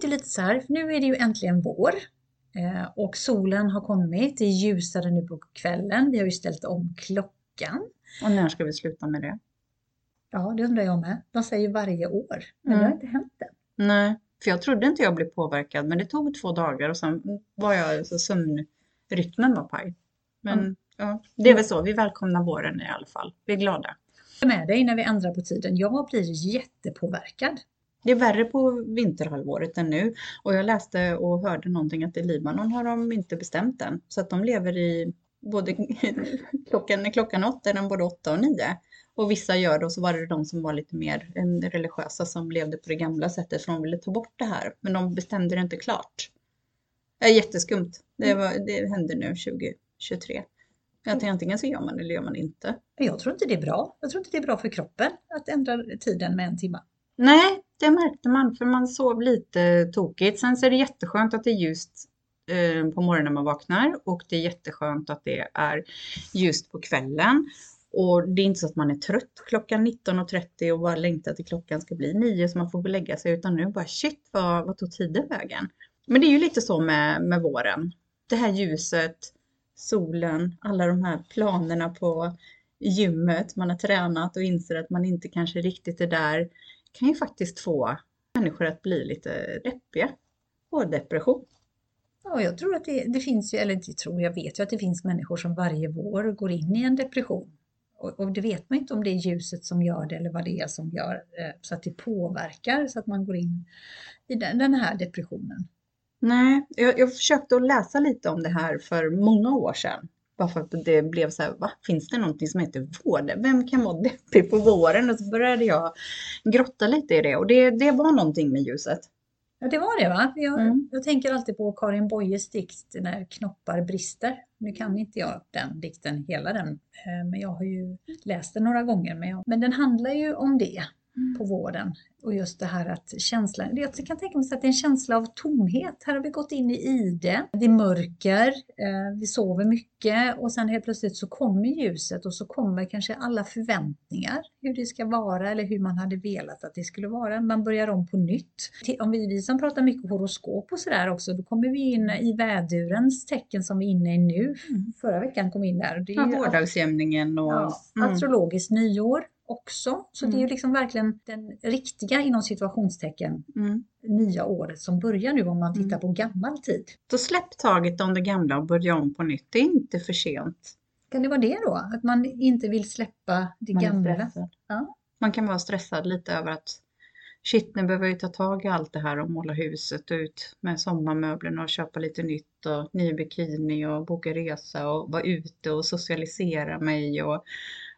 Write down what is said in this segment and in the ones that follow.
tänkte lite så här, nu är det ju äntligen vår eh, och solen har kommit, det är ljusare nu på kvällen, vi har ju ställt om klockan. Och när ska vi sluta med det? Ja, det undrar jag med. De säger varje år, men Mm. det har inte hänt än. Nej, för jag trodde inte jag blev påverkad, men det tog två dagar och sen var jag, så sömnrytmen var paj. Men Mm. ja, det är väl så, vi välkomnar våren i alla fall. Vi är glada. Jag är med dig när vi ändrar på tiden. Jag blir jättepåverkad. Det är värre på vinterhalvåret än nu och jag läste och hörde någonting att i Libanon har de inte bestämt än. Så att de lever i både klockan, klockan åtta är den både åtta och nio. Och vissa gör det och så var det de som var lite mer eh, religiösa som levde på det gamla sättet för de ville ta bort det här. Men de bestämde det inte klart. Det är jätteskumt. Det, var, det hände nu 2023. Jag tänkte antingen så gör man det eller gör man inte. Men Jag tror inte det är bra. Jag tror inte det är bra för kroppen att ändra tiden med en timme. Nej, det märkte man för man sov lite tokigt. Sen så är det jätteskönt att det är ljust eh, på morgonen när man vaknar och det är jätteskönt att det är ljust på kvällen. Och det är inte så att man är trött klockan 19.30 och bara längtar till klockan ska bli 9 så man får gå och lägga sig utan nu bara shit vad, vad tog tiden vägen? Men det är ju lite så med, med våren. Det här ljuset, solen, alla de här planerna på gymmet, man har tränat och inser att man inte kanske riktigt är där kan ju faktiskt få människor att bli lite deppiga och depression. Ja, jag tror att det, det finns ju, eller inte tror, jag vet ju att det finns människor som varje vår går in i en depression. Och, och det vet man inte om det är ljuset som gör det eller vad det är som gör eh, så att det påverkar så att man går in i den, den här depressionen. Nej, jag, jag försökte att läsa lite om det här för många år sedan. Bara för att det blev så här, va? Finns det någonting som heter vår? Vem kan vara deppig på våren? Och så började jag grotta lite i det och det, det var någonting med ljuset. Ja, det var det va? Jag, Mm. jag tänker alltid på Karin Boyes dikt När knoppar brister. Nu kan inte jag den dikten, hela den, eh, men jag har ju läst den några gånger. Men, jag, men den handlar ju om det på våren och just det här att känslan, jag kan tänka mig att det är en känsla av tomhet. Här har vi gått in i ide, det är mörker, eh, vi sover mycket och sen helt plötsligt så kommer ljuset och så kommer kanske alla förväntningar hur det ska vara eller hur man hade velat att det skulle vara. Man börjar om på nytt. Om vi, vi som pratar mycket horoskop och sådär också, då kommer vi in i vädurens tecken som vi är inne i nu. Mm. Förra veckan kom in där. Det är Ja, vårdagsjämningen och... Ja, mm. astrologiskt nyår också. Så det är ju Mm. liksom verkligen den riktiga inom situationstecken Mm. nya året som börjar nu om man tittar Mm. på gammal tid. Så släpp taget om det gamla och börja om på nytt. Det är inte för sent. Kan det vara det då? Att man inte vill släppa det Man gamla? Ja. Man kan vara stressad lite över att shit, nu behöver jag ta tag i allt det här och måla huset ut med sommarmöblerna och köpa lite nytt och ny bikini och boka resa och vara ute och socialisera mig och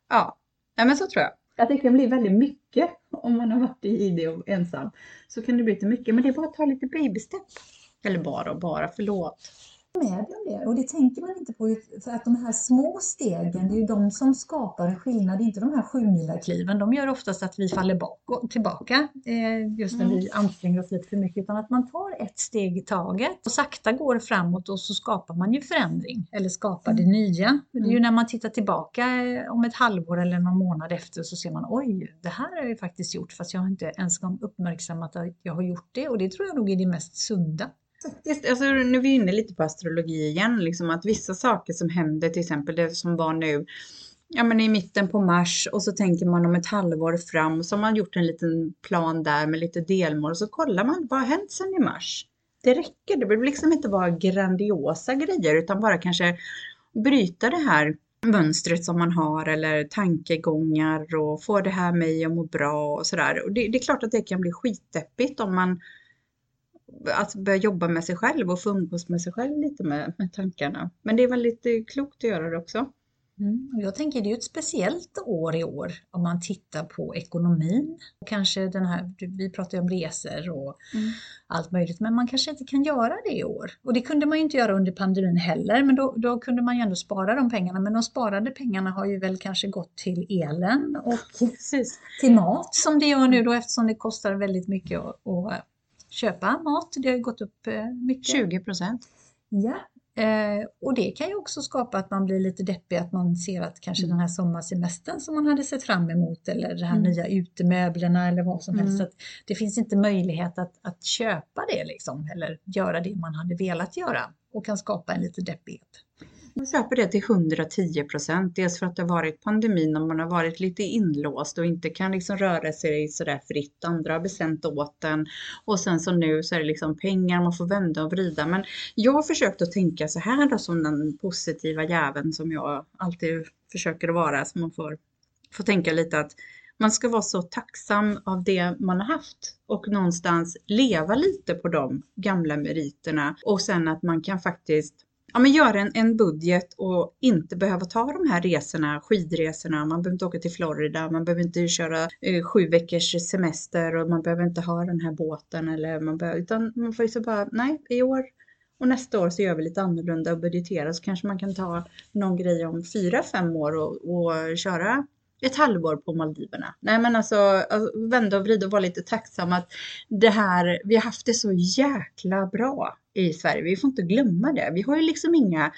ja, Nej, men så tror jag. Att det kan bli väldigt mycket om man har varit i det och ensam. Så kan det bli lite mycket, men det är bara att ta lite baby step. Eller bara och bara, förlåt med om det. Och det tänker man inte på. För att de här små stegen, det är ju de som skapar en skillnad. Inte de här sjumilarkliven. De gör oftast att vi faller bakåt, tillbaka eh, just när Mm. vi anstränger oss lite för mycket. Utan att man tar ett steg i taget och sakta går framåt och så skapar man ju förändring. Eller skapar det nya. Det är ju Mm. när man tittar tillbaka eh, om ett halvår eller någon månad efter så ser man oj, det här har jag ju faktiskt gjort fast jag har inte ens uppmärksammat att jag har gjort det. Och det tror jag nog är det mest sunda. Faktiskt, alltså, nu är vi inne lite på astrologi igen, liksom att vissa saker som händer, till exempel det som var nu, ja men i mitten på mars och så tänker man om ett halvår fram så har man gjort en liten plan där med lite delmål och så kollar man vad har hänt sedan i mars. Det räcker, det behöver liksom inte vara grandiosa grejer utan bara kanske bryta det här mönstret som man har eller tankegångar och få det här mig att må bra och sådär. Och det, det är klart att det kan bli skitdeppigt om man att börja jobba med sig själv och få umgås med sig själv lite med, med tankarna. Men det är väl lite klokt att göra det också. Mm. Jag tänker det är ett speciellt år i år om man tittar på ekonomin. Och kanske den här, vi pratar ju om resor och allt möjligt, men man kanske inte kan göra det i år. Och det kunde man ju inte göra under pandemin heller, men då, då kunde man ju ändå spara de pengarna. Men de sparade pengarna har ju väl kanske gått till elen och Precis. till mat som det gör nu då eftersom det kostar väldigt mycket att, att köpa mat. Det har ju gått upp eh, mycket. 20 procent. Ja, Eh, och det kan ju också skapa att man blir lite deppig, att man ser att kanske den här sommarsemestern som man hade sett fram emot eller de här Mm. nya utemöblerna eller vad som helst, Mm. att det finns inte möjlighet att, att köpa det liksom, eller göra det man hade velat göra och kan skapa en lite deppighet. Jag köper det till 110 procent. Dels för att det har varit pandemin och man har varit lite inlåst och inte kan liksom röra sig sådär fritt. Andra har bestämt åt en. Och sen som nu så är det liksom pengar, man får vända och vrida. Men jag har försökt att tänka så här då som den positiva jäveln som jag alltid försöker att vara. Så man får, får tänka lite att man ska vara så tacksam av det man har haft och någonstans leva lite på de gamla meriterna och sen att man kan faktiskt ja, men göra en, en budget och inte behöva ta de här resorna, skidresorna, man behöver inte åka till Florida, man behöver inte köra eh, sju veckors semester och man behöver inte ha den här båten eller man behöver, utan man får ju bara, nej, i år och nästa år så gör vi lite annorlunda och budgeterar. Så kanske man kan ta någon grej om fyra, fem år och, och köra ett halvår på Maldiverna. Nej men alltså, alltså vända och vrida och vara lite tacksam att det här, vi har haft det så jäkla bra i Sverige. Vi får inte glömma det. Vi har ju liksom inga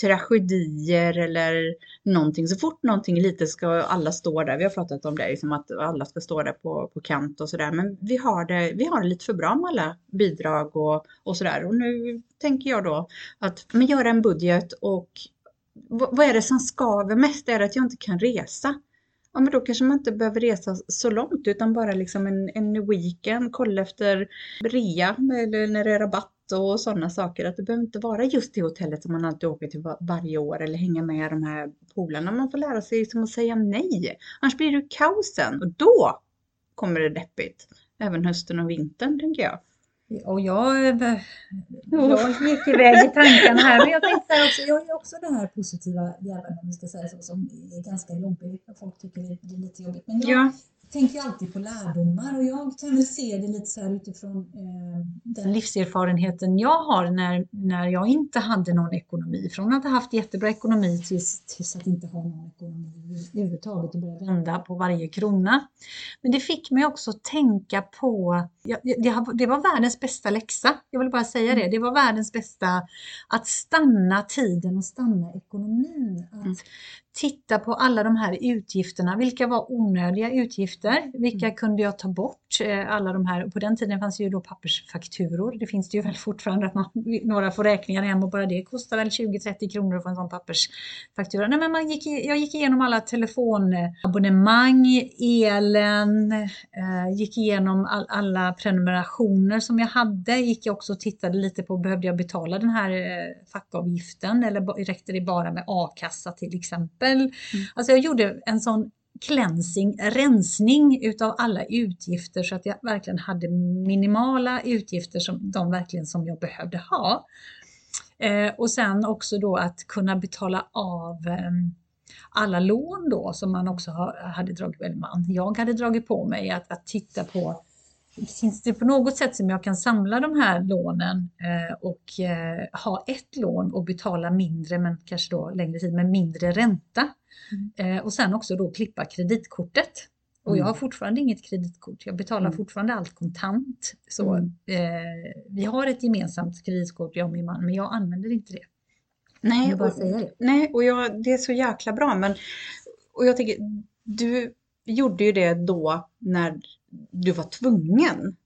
tragedier eller någonting. Så fort någonting lite ska alla stå där. Vi har pratat om det, liksom att alla ska stå där på, på kant och sådär. Men vi har, det, vi har det lite för bra med alla bidrag och, och sådär. Och nu tänker jag då att men göra en budget och vad, vad är det som skaver mest? Är det att jag inte kan resa? Ja, men då kanske man inte behöver resa så långt utan bara liksom en, en weekend, kolla efter rea eller när det är rabatt och sådana saker. Att det behöver inte vara just det hotellet som man alltid åker till var, varje år eller hänga med de här polarna. Man får lära sig liksom att säga nej. Annars blir det kaosen och då kommer det deppigt. Även hösten och vintern tänker jag. Och jag, jag gick iväg i tankarna här, men jag tänkte också, jag är också den här positiva jäveln om vi ska säga så, som är ganska jobbig. Folk tycker det är lite jobbigt. Men jag Ja, tänker ju alltid på lärdomar och jag kan väl se det lite så här utifrån eh, den livserfarenheten jag har när, när jag inte hade någon ekonomi. Från att ha haft jättebra ekonomi tills, tills att inte ha någon ekonomi överhuvudtaget och börja vända på varje krona. Men det fick mig också tänka på, ja, det, det var världens bästa läxa. Jag vill bara säga det. Det var världens bästa att stanna tiden och stanna ekonomin. Att Mm. Titta på alla de här utgifterna. Vilka var onödiga utgifter? Vilka kunde jag ta bort? Eh, Alla de här, på den tiden fanns ju då pappersfakturor. Det finns det ju väl fortfarande att man, några får räkningar hem och bara det kostar väl 20-30 kronor att få en sån pappersfaktura. Nej, men man gick, jag gick igenom alla telefonabonnemang, elen, eh, gick igenom all, alla prenumerationer som jag hade. Gick jag också och tittade lite på, behövde jag betala den här eh, fackavgiften eller räckte det bara med a-kassa till exempel? Alltså jag gjorde en sån cleansing, rensning utav alla utgifter så att jag verkligen hade minimala utgifter som de verkligen som jag behövde ha. Eh, och sen också då att kunna betala av eh, alla lån då som man också ha, hade dragit, eller man, jag hade dragit på mig att, att titta på Finns det på något sätt som jag kan samla de här lånen eh, och eh, ha ett lån och betala mindre, men kanske då längre tid, med mindre ränta? Eh, och sen också då klippa kreditkortet. Och jag har fortfarande inget kreditkort. Jag betalar Mm. fortfarande allt kontant. Så, Mm. eh, vi har ett gemensamt kreditkort, jag och min man, men jag använder inte det. Nej, och, det. nej, och jag, det är så jäkla bra. Men, och jag tänker, du gjorde ju det då när du var tvungen.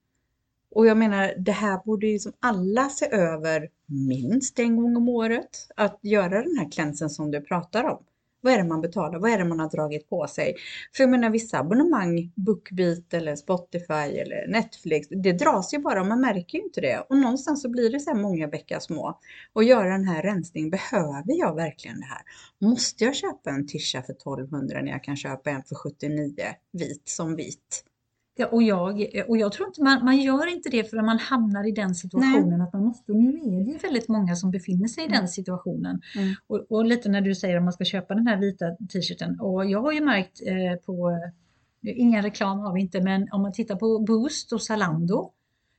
Och jag menar, det här borde ju som alla se över minst en gång om året. Att göra den här cleansen som du pratar om. Vad är det man betalar? Vad är det man har dragit på sig? För jag menar vissa abonnemang, Bookbeat eller Spotify eller Netflix, det dras ju bara man märker ju inte det. Och någonstans så blir det så här många bäckar små. Och göra den här rensningen, behöver jag verkligen det här? Måste jag köpa en tisha för 1200 när jag kan köpa en för 79 vit som vit? Och, jag, och jag tror inte man, man gör inte det förrän man hamnar i den situationen att man måste. Och nu är det ju väldigt många som befinner sig i den situationen. Mm. Och, och lite när du säger att man ska köpa den här vita t-shirten. Och jag har ju märkt eh, på, eh, ingen reklam har vi inte, men om man tittar på Boost och Zalando.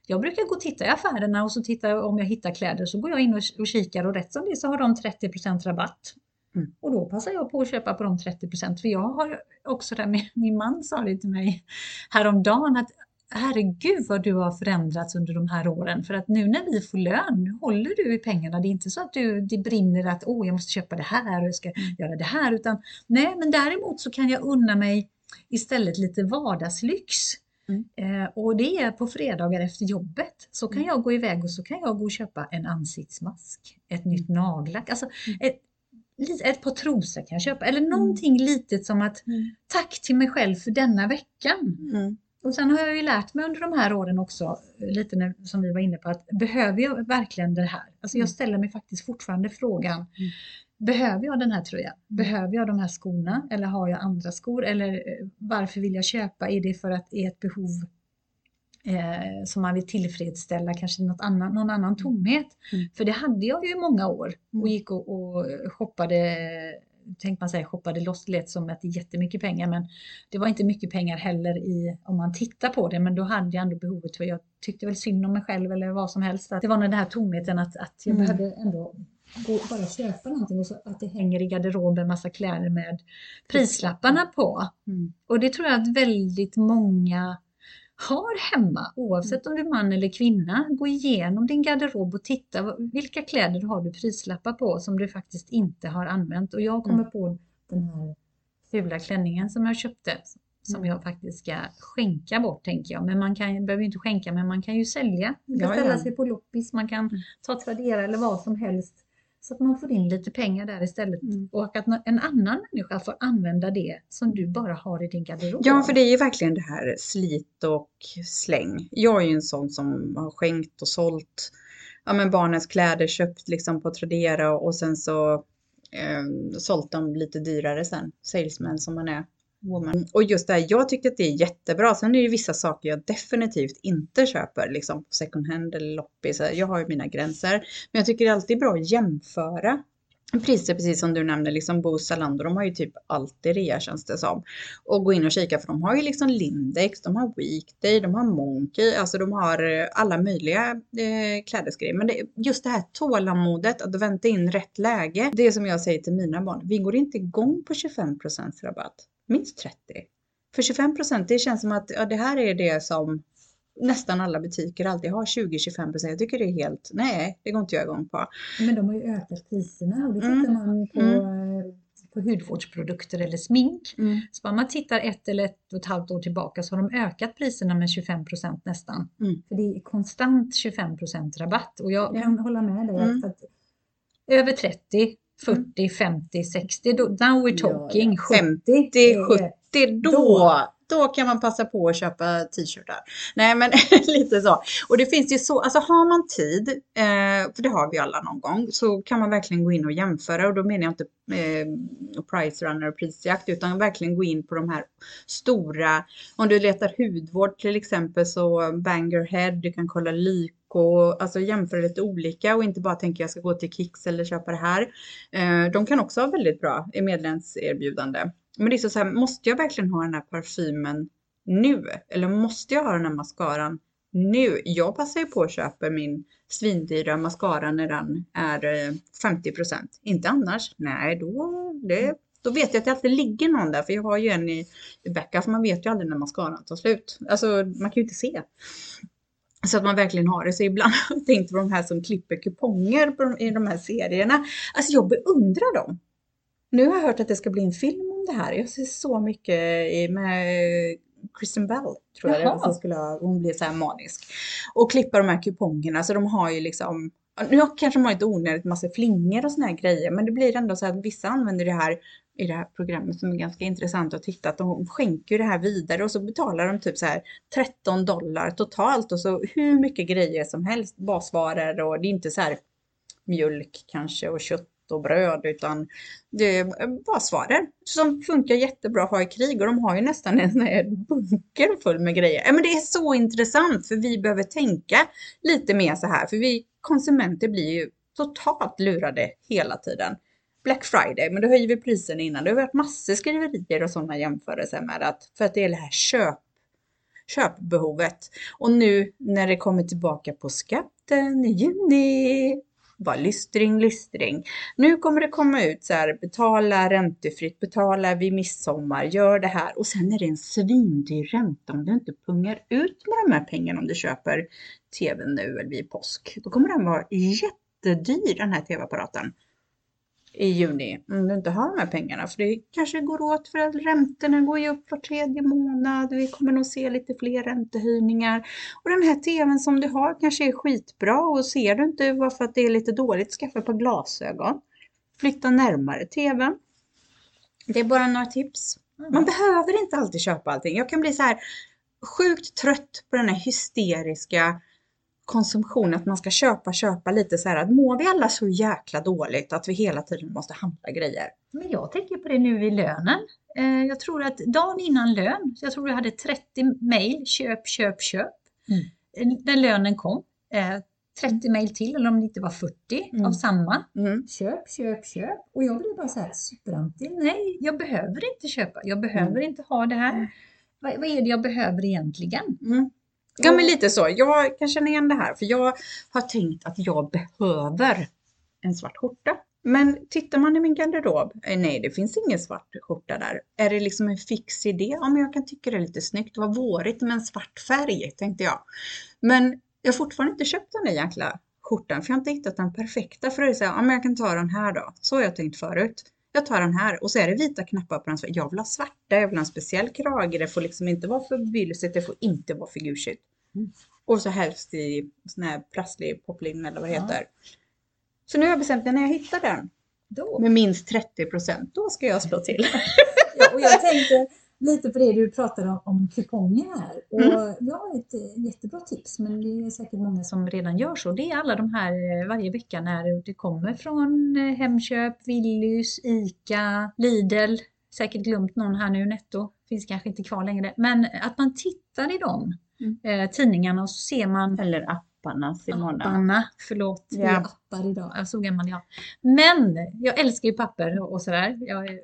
Jag brukar gå och titta i affärerna och så tittar jag om jag hittar kläder så går jag in och, och kikar och rätt som det så har de 30% rabatt. Mm. Och då passar jag på att köpa på de 30% för jag har också det med, min man sa det till mig häromdagen att herregud vad du har förändrats under de här åren. För att nu när vi får lön, nu håller du i pengarna. Det är inte så att du, det brinner att åh, jag måste köpa det här och jag ska Mm. göra det här. Utan nej, men däremot så kan jag unna mig istället lite vardagslyx. Mm. Eh, och det är på fredagar efter jobbet. Så kan Mm. jag gå iväg och så kan jag gå och köpa en ansiktsmask, ett nytt nagellack, alltså Mm. ett, ett par trosor kan jag köpa. Eller någonting litet som att Mm. tack till mig själv för denna veckan. Mm. Och sen har jag ju lärt mig under de här åren också, eh, lite när, som vi var inne på, att behöver jag verkligen det här? Alltså jag Mm. ställer mig faktiskt fortfarande frågan, behöver jag den här tröjan? Behöver jag de här skorna? Eller har jag andra skor? Eller eh, varför vill jag köpa? Är det för att det är ett behov eh, som man vill tillfredsställa, kanske något annan, någon annan tomhet? Mm. För det hade jag ju i många år och Mm. gick och, och shoppade tänkte man säga shoppade loss, lät som att det är jättemycket pengar men det var inte mycket pengar heller i, om man tittar på det, men då hade jag ändå behovet för jag tyckte väl synd om mig själv eller vad som helst. Att det var den här tomheten att, att jag Mm. behövde ändå gå, bara köpa någonting och så att det hänger i garderoben massa kläder med prislapparna på. Mm. Och det tror jag att väldigt många har hemma, oavsett om du är man eller kvinna. Gå igenom din garderob och titta vilka kläder har du prislappar på som du faktiskt inte har använt. Och jag kommer Mm. på den här fula klänningen som jag köpte som Mm. jag faktiskt ska skänka bort tänker jag. Men man kan, behöver inte skänka men man kan ju sälja. Kan Ja, ja. sig på loppis, man kan Mm. ta Tradera eller vad som helst. Så att man får in lite pengar där istället. Mm. Och att en annan människa får använda det som du bara har i din garderob. Ja, för det är ju verkligen det här slit och släng. Jag är ju en sån som har skänkt och sålt ja, men barnens kläder, köpt liksom på Tradera och sen så eh, sålt dem lite dyrare sen, salesman som man är. Woman. Och just det här, jag tycker att det är jättebra. Sen är det vissa saker jag definitivt inte köper, liksom på second hand eller loppis. Jag har ju mina gränser. Men jag tycker det är alltid bra att jämföra priser, precis som du nämnde, liksom Bo Zalando, de har ju typ alltid rea känns det som. Och gå in och kika för de har ju liksom Lindex, de har Weekday, de har Monkey, alltså de har eh, alla möjliga eh, klädesgrejer. Men det, just det här tålamodet, att vänta in rätt läge. Det är som jag säger till mina barn, vi går inte igång på 25% rabatt, minst 30. För 25% det känns som att ja, det här är det som nästan alla butiker alltid har 20-25 Jag tycker det är helt, nej, det går inte jag igång på. Men de har ju ökat priserna och det Mm. tittar man på, Mm. eh, på hudvårdsprodukter eller smink. Så om man tittar ett eller ett och ett halvt år tillbaka så har de ökat priserna med 25% nästan. Mm. För det är konstant 25 rabatt och jag Ja. kan hålla med dig Mm. att, att över 30, 40, 50, 60, då, now we're Ja, talking, ja. 70. 50, är- 70, då, Då. då kan man passa på att köpa t-shirtar. Nej men lite så. Och det finns ju så, alltså har man tid, eh, för det har vi alla någon gång, så kan man verkligen gå in och jämföra och då menar jag inte eh, price runner och prisjakt utan verkligen gå in på de här stora, om du letar hudvård till exempel så Banger Head, du kan kolla Lyko, och alltså jämföra lite olika och inte bara tänka jag ska gå till Kicks eller köpa det här. Eh, de kan också ha väldigt bra medlemserbjudande. Men det är så, här, måste jag verkligen ha den här parfymen nu? Eller måste jag ha den här mascaran nu? Jag passar ju på att köpa min svindyra mascara när den är eh, 50% Inte annars. Nej, då, det, då vet jag att det alltid ligger någon där. För jag har ju en i, i backup. För man vet ju aldrig när mascaran tar slut. Alltså, man kan ju inte se. Så att man verkligen har det. Så ibland har jag tänkt på de här som klipper kuponger de, i de här serierna. Alltså jag beundrar dem. Nu har jag hört att det ska bli en film om det här. Jag ser så mycket i, med Kristen Bell, tror jag det Jaha. som skulle ha, hon blir så här manisk. Och klippa de här kupongerna, så de har ju liksom, nu kanske de har inte onödigt massa flingor och såna här grejer, men det blir ändå så att vissa använder det här i det här programmet som är ganska intressant att titta, att de skänker det här vidare och så betalar de typ så här 13 dollar totalt och så hur mycket grejer som helst, basvaror och det är inte så här mjölk kanske och kött och bröd utan det är basvaror som funkar jättebra att ha i krig och de har ju nästan en sån här bunker full med grejer. Ja, Men det är så intressant för vi behöver tänka lite mer så här för vi konsumenter blir ju totalt lurade hela tiden. Black Friday, men då höjer vi priserna innan. Det har varit massor skriverier och sådana jämförelser med att för att det är det här köp, köpbehovet. Och nu när det kommer tillbaka på skatten i juni, Bara lystring, lystring. Nu kommer det komma ut så här, betala räntefritt, betala vid midsommar, gör det här. Och sen är det en svindyr ränta om du inte pungar ut med de här pengarna om du köper tvn nu eller vid påsk. Då kommer den vara jättedyr den här tv-apparaten i juni om du inte har de här pengarna. För det kanske går åt för att räntorna går ju upp var tredje månad. Vi kommer nog se lite fler räntehöjningar. Och den här tvn som du har kanske är skitbra och ser du inte varför att det är lite dåligt, skaffa ett par glasögon. Flytta närmare tvn. Det är bara några tips. Man behöver inte alltid köpa allting. Jag kan bli så här sjukt trött på den här hysteriska konsumtion, att man ska köpa, köpa lite så här att mår vi alla så jäkla dåligt att vi hela tiden måste handla grejer? Men jag tänker på det nu i lönen. Eh, jag tror att dagen innan lön, jag tror jag hade 30 mejl, köp, köp, köp. Mm. När lönen kom, 30 mejl till eller om det inte var 40 mm. av samma. Mm. Köp, köp, köp. Och jag blev bara så här superanti. Nej, jag behöver inte köpa. Jag behöver mm. inte ha det här. Mm. Vad, vad, är det jag behöver egentligen? Mm. Ja men lite så. Jag kan känna igen det här för jag har tänkt att jag behöver en svart skjorta. Men tittar man i min garderob, eh, nej det finns ingen svart skjorta där. Är det liksom en fix idé? Ja men jag kan tycka det är lite snyggt. Det var vårigt med en svart färg tänkte jag. Men jag har fortfarande inte köpt den där jäkla skjortan för jag har inte hittat den perfekta. För att säga, ja men jag kan ta den här då. Så har jag tänkt förut. Jag tar den här och så är det vita knappar på den. Jag vill ha svarta, jag vill ha en speciell krage. Det får liksom inte vara för bylsigt, det får inte vara figursigt. Mm. Och så helst i sån här prasslig poplin eller vad det ja. heter. Så nu har jag bestämt mig när jag hittar den då. med minst 30 procent, då ska jag slå till. ja, och jag tänkte lite på det du pratade om, om kuponger här. Och mm. Jag har ett jättebra tips, men det är säkert många som redan gör så. Det är alla de här eh, varje vecka när det kommer från eh, Hemköp, Willys, ICA, Lidl. Säkert glömt någon här nu, Netto. Finns kanske inte kvar längre. Men att man tittar i dem mm. eh, tidningarna och så ser man Eller apparna Simona. Apparna, förlåt. Ja. Appar idag. Jag är så gammal jag. Men jag älskar ju papper och sådär. Jag är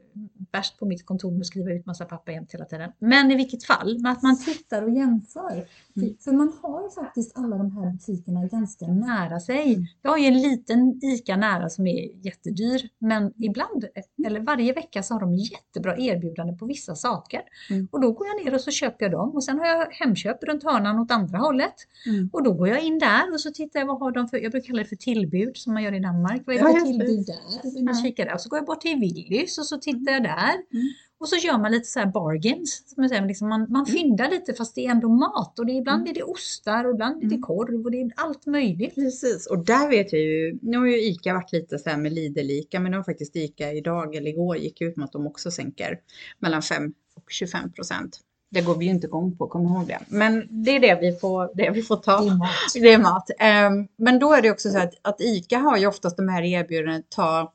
värst på mitt kontor med att skriva ut massa papper jämt hela tiden. Men i vilket fall, att man tittar och jämför. Mm. För, man har ju faktiskt alla de här butikerna ganska nära sig. Mm. Jag har ju en liten ICA nära som är jättedyr, men ibland, eller varje vecka så har de jättebra erbjudande på vissa saker. Mm. Och då går jag ner och så köper jag dem och sen har jag Hemköp runt hörnan åt andra hållet. Mm. Och då går jag in där och så tittar jag vad har de för, jag brukar kalla det för tillbud som man gör i Danmark. Vad är det för tillbud där? Man kikar där. Och så går jag bort till Willys och så tittar jag där. Mm. Och så gör man lite så här bargains. Som jag säger, liksom man, man mm. fyndar lite fast det är ändå mat. Och det är, ibland mm. är det ostar och ibland är det mm. korv och det är allt möjligt. Precis, och där vet jag ju, nu har ju ICA varit lite så här med Lidl-ICA, men nu har faktiskt ICA idag eller igår gick ut med att de också sänker mellan 5 och 25 procent. Det går vi ju inte igång på, kom ihåg det. Men det är det vi får, det vi får ta. Det är mat. Det är mat. Um, men då är det också så att, att ICA har ju oftast de här erbjudandena, ta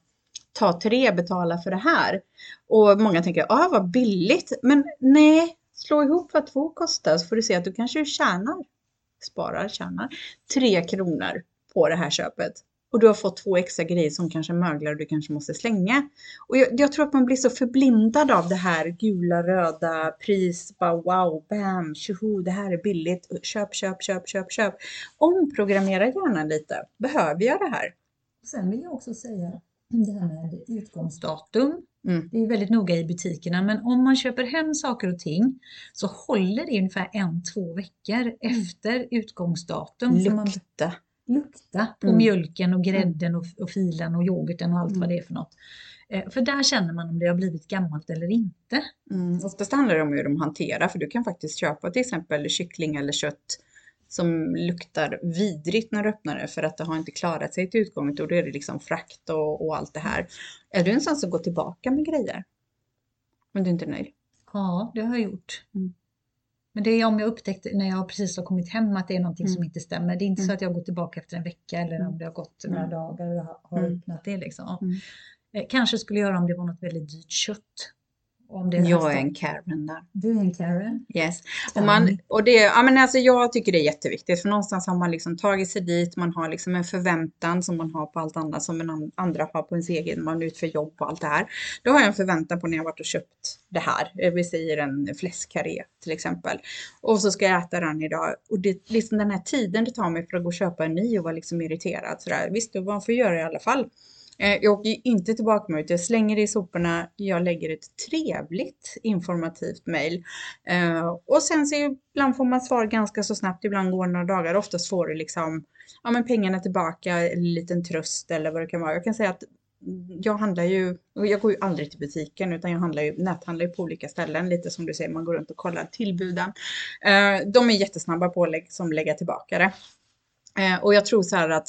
ta tre, betala för det här. Och många tänker, ah vad billigt. Men nej, slå ihop vad två kostar så får du se att du kanske tjänar, sparar, tjänar tre kronor på det här köpet. Och du har fått två extra grejer som kanske möglar och du kanske måste slänga. Och jag, jag, tror att man blir så förblindad av det här gula, röda, pris, bara wow, bam, tjoho, det här är billigt, köp, köp, köp, köp, köp. Omprogrammera gärna lite. Behöver jag det här? Sen vill jag också säga det här med utgångsdatum. Mm. Det är väldigt noga i butikerna, men om man köper hem saker och ting så håller det ungefär en, två veckor mm. efter utgångsdatum. Lukta. Lukta på mm. mjölken och grädden och, och filen och yoghurten och allt vad mm. det är för något. Eh, för där känner man om det har blivit gammalt eller inte. Mm. Oftast handlar det om hur de hanterar, för du kan faktiskt köpa till exempel kyckling eller kött som luktar vidrigt när du öppnar det för att det har inte klarat sig till utgången och då är det liksom frakt och, och allt det här. Är du en sån som går tillbaka med grejer? Om du inte är nöjd? Ja, det har jag gjort. Mm. Men det är om jag upptäckte när jag precis har kommit hem att det är någonting mm. som inte stämmer. Det är inte mm. så att jag går tillbaka efter en vecka eller om mm. det har gått några mm. dagar och jag har mm. öppnat det. Liksom. Eh, kanske skulle göra om det var något väldigt dyrt kött Om det Jag är en Karen där. Du är en Karen. Yes. Och, man, och det, ja, men alltså jag tycker det är jätteviktigt för någonstans har man liksom tagit sig dit, man har liksom en förväntan som man har på allt annat som en an- andra har på ens egen, man är ute för jobb och allt det här. Då har jag en förväntan på när jag varit och köpt det här, Eh, vi säger en fläskkarré till exempel. Och så ska jag äta den idag och det, liksom den här tiden det tar mig för att gå och köpa en ny och vara liksom irriterad sådär. Visst, man får göra det i alla fall. Eh, jag åker inte tillbaka med jag slänger det i soporna, jag lägger ett trevligt informativt mejl. Eh, och sen så ibland får man svar ganska så snabbt, ibland går det några dagar, oftast får du liksom ja, men pengarna tillbaka, en liten tröst eller vad det kan vara. Jag kan säga att jag handlar ju, och jag går ju aldrig till butiken utan jag handlar ju, näthandlar ju på olika ställen, lite som du säger, man går runt och kollar tillbuden. Eh, de är jättesnabba på att lägga, lägga tillbaka det. Och jag tror så här att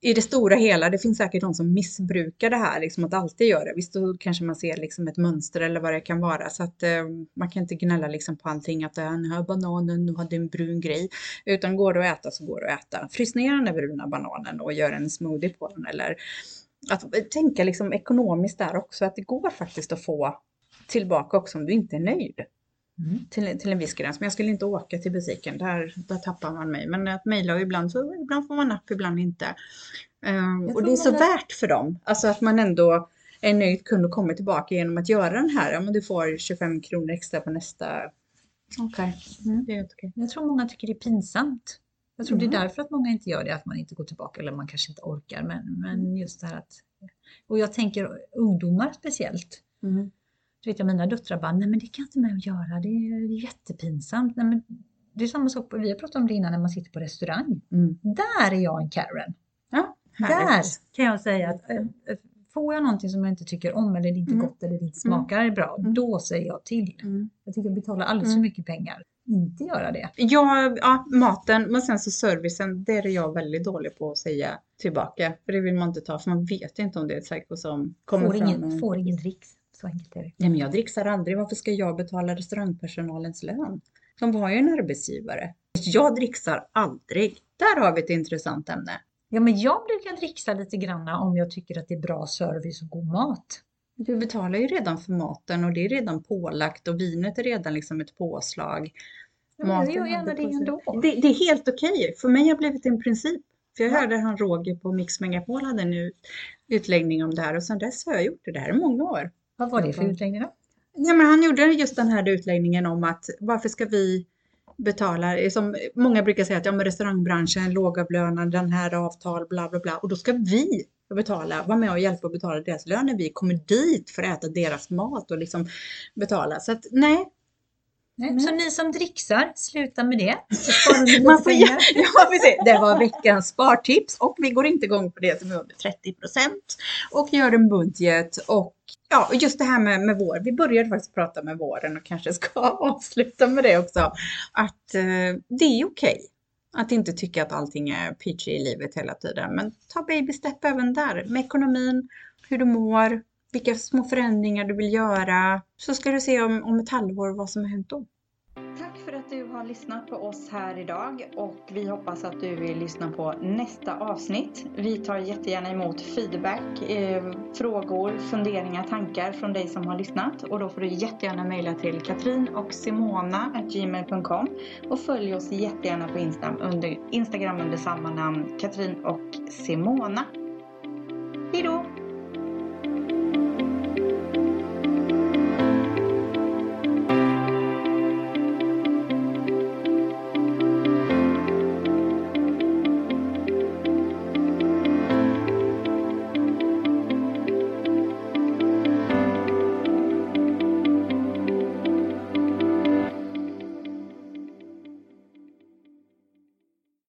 i det stora hela, det finns säkert de som missbrukar det här, liksom att alltid göra det. Visst, då kanske man ser liksom ett mönster eller vad det kan vara. Så att eh, man kan inte gnälla liksom på allting, att ah, den här bananen nu hade en brun grej. Utan går det att äta så går det att äta. Frys ner den där bruna bananen och gör en smoothie på den. Eller att tänka liksom ekonomiskt där också, att det går faktiskt att få tillbaka också om du inte är nöjd Mm. till, till en viss gräns. Men jag skulle inte åka till butiken, där, där tappar man mig. Men att mejla ibland så ibland får man napp, ibland inte. Jag och det är så många- värt för dem. Alltså att man ändå är nöjd kund och kommer tillbaka genom att göra den här. Ja, men du får 25 kronor extra på nästa. Okej, Mm. det är okej. Jag tror många tycker det är pinsamt. Jag tror Mm. det är därför att många inte gör det, att man inte går tillbaka eller man kanske inte orkar. Men, men just det här att... Och jag tänker ungdomar speciellt. Mm. Du vet jag, mina döttrar bara, nej men det kan jag inte med att göra, det är, jättepinsamt. Nej, men det är samma sak, vi har pratat om det innan när man sitter på restaurang. Mm. Där är jag en Karen. Ja, Där kan jag säga att eh, eh, får jag någonting som jag inte tycker om eller det inte Mm. gott eller det inte smakar bra, Mm. då säger jag till. Mm. Jag tycker jag betalar alldeles för Mm. mycket pengar. Inte göra det. Ja, ja, maten, men sen så servicen, det är jag väldigt dålig på att säga tillbaka. För det vill man inte ta, för man vet inte om det är ett psycho som kommer Får fram. ingen, får ingen dricks. Så enkelt är det. Nej, men jag dricksar aldrig. Varför ska jag betala restaurangpersonalens lön? De har ju en arbetsgivare. Jag dricksar aldrig. Där har vi ett intressant ämne. Ja, men jag brukar dricksa lite granna om jag tycker att det är bra service och god mat. Du betalar ju redan för maten och det är redan pålagt och vinet är redan liksom ett påslag. Ja, men jag Maten gör gärna det ändå. Det, det är helt okej. För mig har det blivit en princip. För jag Ja. hörde han Roger på Mix Megapol hade en ut, utläggning om det här och sedan dess har jag gjort det. Det här i många år. Vad var det för utläggning då? Ja, men han gjorde just den här utläggningen om att varför ska vi betala, som många brukar säga att ja, men restaurangbranschen, lågavlönad, den här avtal, bla bla bla. Och då ska vi betala, vara med och hjälpa och betala deras lön när vi kommer dit för att äta deras mat och liksom betala. Så att nej, Nej. Så ni som dricksar, sluta med det. Man får, ja. Det var veckans spartips och vi går inte igång på det som är under 30% och gör en budget och ja, just det här med, med vår. Vi började faktiskt prata med våren och kanske ska avsluta med det också. Att eh, det är okej att inte tycka att allting är peachy i livet hela tiden. Men ta baby step även där med ekonomin, hur du mår, vilka små förändringar du vill göra. Så ska du se om, om ett halvår vad som har hänt då. Tack för att du har lyssnat på oss här idag och vi hoppas att du vill lyssna på nästa avsnitt. Vi tar jättegärna emot feedback, eh, frågor, funderingar, tankar från dig som har lyssnat och då får du jättegärna mejla till katrin och simona.gmail.com och följ oss jättegärna på Instagram under, Instagram under samma namn Katrin och Simona.